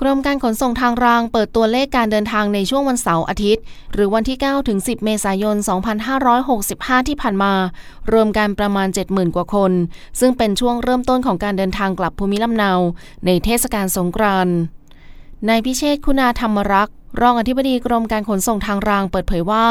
กรมการขนส่งทางรางเปิดตัวเลขการเดินทางในช่วงวันเสาร์อาทิตย์ หรือวันที่ 9 ถึง 10 เมษายน 2565 ที่ผ่านมา รวมกันประมาณ 70,000 กว่าคน ซึ่งเป็นช่วงเริ่มต้นของการเดินทางกลับภูมิลำเนา ในเทศกาลสงกรานต์นายพิเชษคุณาธรรมรักษ์ รองอธิบดีกรมการขนส่งทางรางเปิดเผยว่า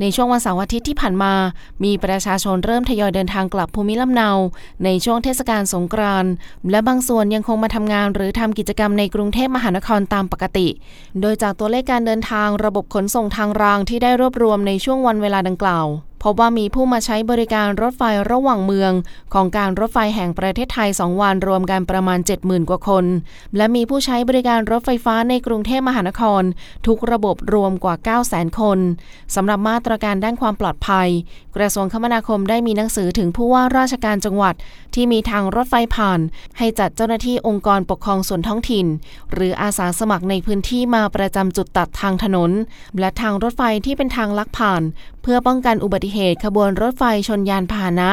ในช่วงวันเสาร์อาทิตย์ที่ผ่านมา มีประชาชนเริ่มทยอยเดินทางกลับภูมิลำเนา ในช่วงเทศกาลสงกรานต์และบางส่วนยังคงมาทำงานหรือทำกิจกรรมในกรุงเทพมหานครตามปกติ โดยจากตัวเลขการเดินทางระบบขนส่งทางรางที่ได้รวบรวมในช่วงวันเวลาดังกล่าว พบว่ามีผู้มาใช้บริการรถไฟระหว่างเมือง ของการรถไฟแห่งประเทศไทย 2 วันรวมกันประมาณ 70,000 กว่าคน และมีผู้ใช้บริการรถไฟฟ้าในกรุงเทพมหานคร ทุกระบบรวมกว่า 900,000 คนสำหรับมาตรการด้านความปลอดภัย กระทรวงคมนาคมได้มีหนังสือถึงผู้ว่าราชการจังหวัด ที่มีทางรถไฟผ่าน ให้จัดเจ้าหน้าที่องค์กรปกครองส่วนท้องถิ่น หรืออาสาสมัครในพื้นที่มาประจำจุดตัดทางถนน และทางรถไฟที่เป็นทางลักผ่าน เพื่อป้องกันอุบัติเหตุขบวนรถไฟชนยานพาหนะ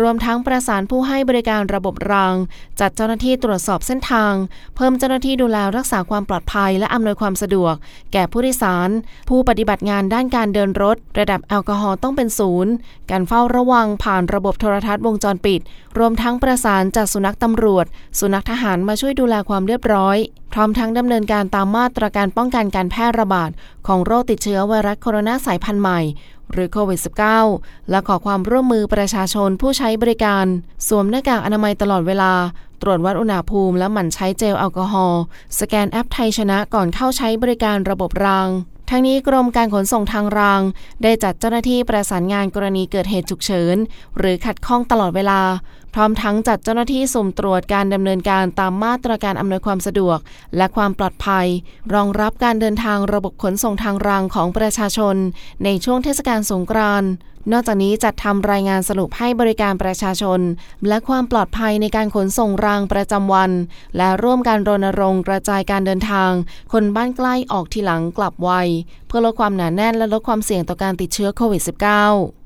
รวมทั้งประสานผู้ให้บริการระบบราง จัดเจ้าหน้าที่ตรวจสอบเส้นทาง เพิ่มเจ้าหน้าที่ดูแลรักษาความปลอดภัยและอำนวยความสะดวก แก่ผู้โดยสาร ผู้ปฏิบัติงานด้านการเดินรถ ระดับแอลกอฮอล์ต้องเป็นศูนย์ การเฝ้าระวังผ่านระบบโทรทัศน์วงจรปิด รวมทั้งประสานจัดสุนัขตำรวจ สุนัขทหารมาช่วยดูแลความเรียบร้อยพร้อมทั้งดำเนินการตามมาตรการป้องกันการแพร่ระบาดของโรคติดเชื้อไวรัสโคโรนาสายพันธุ์ใหม่หรือโควิด -19 และขอความร่วมมือประชาชนผู้ใช้บริการ สวมหน้ากากอนามัยตลอดเวลา ตรวจวัดอุณหภูมิและหมั่นใช้เจลแอลกอฮอล์สแกนแอปไทยชนะก่อนเข้าใช้บริการระบบรางทั้งนี้กรมการขนส่งทางราง ได้จัดเจ้าหน้าที่ประสานงานกรณีเกิดเหตุฉุกเฉิน หรือขัดข้องตลอดเวลา พร้อมทั้งจัดเจ้าหน้าที่สุ่มตรวจการดำเนินการตามมาตรการอำนวยความสะดวก และความปลอดภัย รองรับการเดินทางระบบขนส่งทางรางของประชาชน ในช่วงเทศกาลสงกรานต์นอกจากนี้จัดทำรายงานสรุปให้บริการประชาชน และความปลอดภัยในการขนส่งรางประจำวัน และร่วมการรณรงค์กระจายการเดินทาง คนบ้านใกล้ออกทีหลังกลับไว เพื่อลดความหนาแน่นและลดความเสี่ยงต่อการติดเชื้อโควิด -19